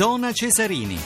Zona Cesarini.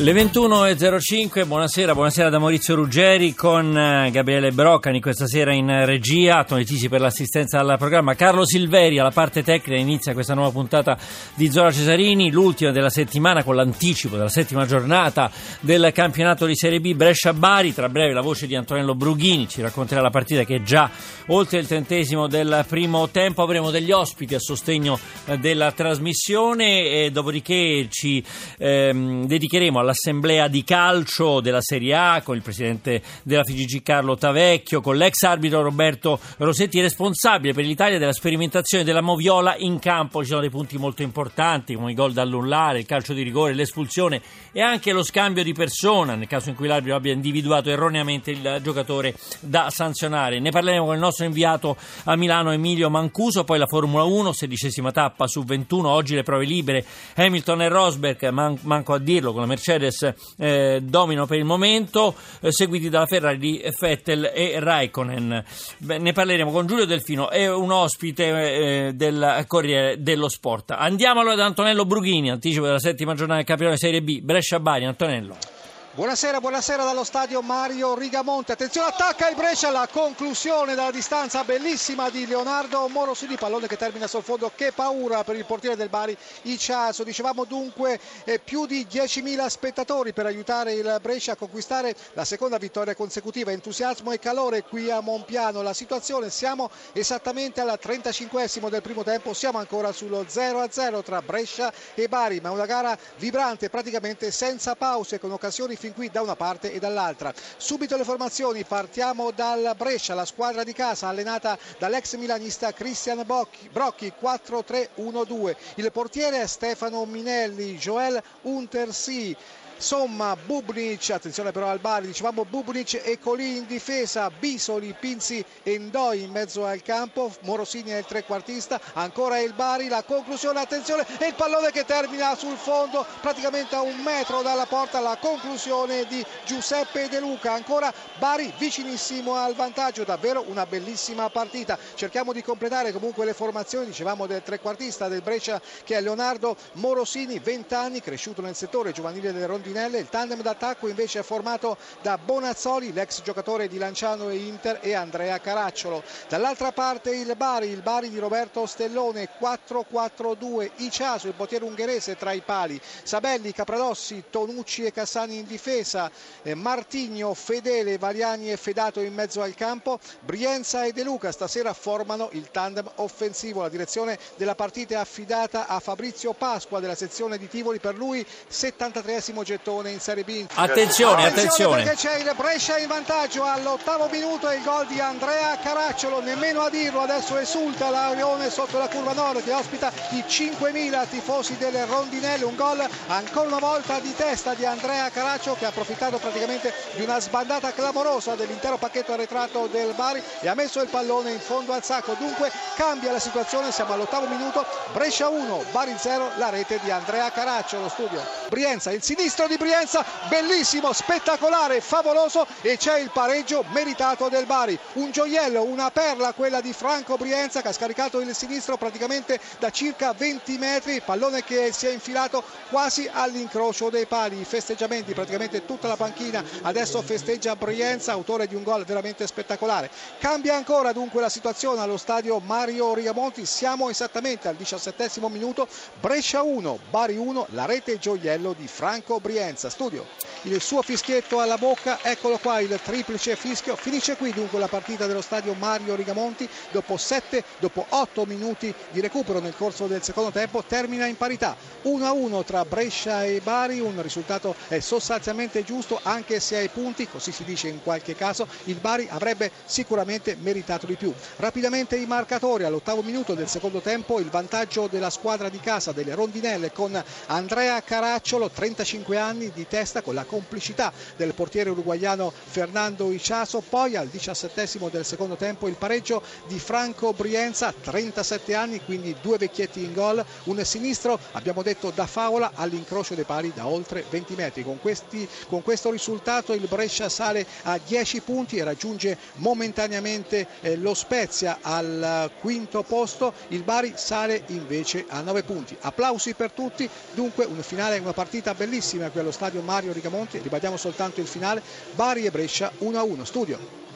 Le 21.05, buonasera, buonasera da Maurizio Ruggeri con eh, Gabriele Broccani questa sera in regia, Tony Tisi per l'assistenza al programma, Carlo Silveri alla parte tecnica inizia questa nuova puntata di Zona Cesarini, l'ultima della settimana con l'anticipo della settima giornata del campionato di Serie B Brescia-Bari, tra breve la voce di Antonello Brughini ci racconterà la partita che è già oltre il trentesimo del primo tempo, avremo degli ospiti a sostegno eh, della trasmissione e dopodiché ci ehm, dedicheremo alla all'assemblea di calcio della Serie A con il presidente della FIGG Carlo Tavecchio, con l'ex arbitro Roberto Rosetti, responsabile per l'Italia della sperimentazione della moviola in campo. Ci sono dei punti molto importanti come i gol dall'ullare, il calcio di rigore, l'espulsione e anche lo scambio di persona nel caso in cui l'arbitro abbia individuato erroneamente il giocatore da sanzionare. Ne parleremo con il nostro inviato a Milano Emilio Mancuso, poi la Formula 1, sedicesima tappa su 21, oggi le prove libere, Hamilton e Rosberg, man- manco a dirlo con la Mercedes Mercedes eh, domino per il momento, eh, seguiti dalla Ferrari di Vettel e Raikkonen. Beh, ne parleremo con Giulio Delfino, è un ospite eh, del Corriere dello Sport. Andiamo allora da Antonello Brughini, anticipo della settima giornata del campionato Serie B, Brescia-Bari. Antonello. Buonasera, buonasera dallo stadio Mario Rigamonte. Attenzione, attacca il Brescia alla conclusione dalla distanza bellissima di Leonardo Morosini. Pallone che termina sul fondo. Che paura per il portiere del Bari, Iciaso. Dicevamo dunque eh, più di 10.000 spettatori per aiutare il Brescia a conquistare la seconda vittoria consecutiva. Entusiasmo e calore qui a Monpiano. La situazione siamo esattamente al 35 del primo tempo. Siamo ancora sullo 0-0 tra Brescia e Bari, ma una gara vibrante praticamente senza pause con occasioni fin qui da una parte e dall'altra. Subito le formazioni, partiamo dal Brescia, la squadra di casa allenata dall'ex milanista Cristian Brocchi, 4-3-1-2. Il portiere è Stefano Minelli, Joel Untersi. Somma, Bubnic, attenzione però al Bari, dicevamo Bubnic e Colì in difesa, Bisoli, Pinzi e Ndoi in mezzo al campo, Morosini è il trequartista, ancora il Bari, la conclusione, attenzione, e il pallone che termina sul fondo, praticamente a un metro dalla porta, la conclusione di Giuseppe De Luca, ancora Bari vicinissimo al vantaggio, davvero una bellissima partita. Cerchiamo di completare comunque le formazioni, dicevamo del trequartista del Brescia che è Leonardo Morosini, 20 anni, cresciuto nel settore giovanile del Rondino Rondinelle. Il tandem d'attacco invece è formato da Bonazzoli, l'ex giocatore di Lanciano e Inter, e Andrea Caracciolo. Dall'altra parte il Bari, il Bari di Roberto Stellone, 4-4-2. Iciaso, il portiere ungherese tra i pali. Sabelli, Capradossi, Tonucci e Cassani in difesa. Eh, Martigno, Fedele, Valiani e Fedato in mezzo al campo. Brienza e De Luca stasera formano il tandem offensivo. La direzione della partita è affidata a Fabrizio Pasqua della sezione di Tivoli. Per lui 73esimo gettone gettone in Serie B. Attenzione, attenzione. Perché c'è il Brescia in vantaggio. All'ottavo minuto e il gol di Andrea Caracciolo, nemmeno a dirlo, adesso esulta la Lione sotto la curva nord che ospita i 5.000 tifosi delle rondinelle, un gol ancora una volta di testa di Andrea Caracciolo che ha approfittato praticamente di una sbandata clamorosa dell'intero pacchetto arretrato del Bari e ha messo il pallone in fondo al sacco, dunque cambia la situazione, siamo all'ottavo minuto, Brescia 1, Bari 0, la rete di Andrea Caracciolo, studio Brienza, il sinistro di Brienza, bellissimo, spettacolare, favoloso e c'è il pareggio meritato del Bari. Un gioiello, una perla quella di Franco Brienza che ha scaricato il sinistro praticamente da circa 20 metri, pallone che si è infilato quasi all'incrocio dei pali. I festeggiamenti, praticamente tutta la panchina adesso festeggia Brienza, autore di un gol veramente spettacolare. Cambia ancora dunque la situazione allo stadio Mario Rigamonti, siamo esattamente al diciassettesimo minuto, Brescia 1, Bari 1, la rete gioiello di Franco Brienza. Brienza, studio. Il suo fischietto alla bocca, eccolo qua il triplice fischio. Finisce qui dunque la partita dello stadio Mario Rigamonti. Dopo 7, dopo 8 minuti di recupero nel corso del secondo tempo, termina in parità 1-1 tra Brescia e Bari. Un risultato sostanzialmente giusto, anche se ai punti, così si dice in qualche caso, il Bari avrebbe sicuramente meritato di più. Rapidamente i marcatori all'ottavo minuto del secondo tempo, il vantaggio della squadra di casa delle Rondinelle con Andrea Caracciolo, 35 anni anni di testa con la complicità del portiere uruguaiano Fernando Iciaso, poi al 17 del secondo tempo il pareggio di Franco Brienza, 37 anni, quindi due vecchietti in gol, un sinistro abbiamo detto da favola all'incrocio dei pali da oltre 20 metri. Con, questi, con questo risultato il Brescia sale a 10 punti e raggiunge momentaneamente eh, lo Spezia al quinto posto, il Bari sale invece a 9 punti. Applausi per tutti, dunque un finale, una partita bellissima qui allo stadio Mario Rigamonti, ribadiamo soltanto il finale, Bari e Brescia 1-1. Studio.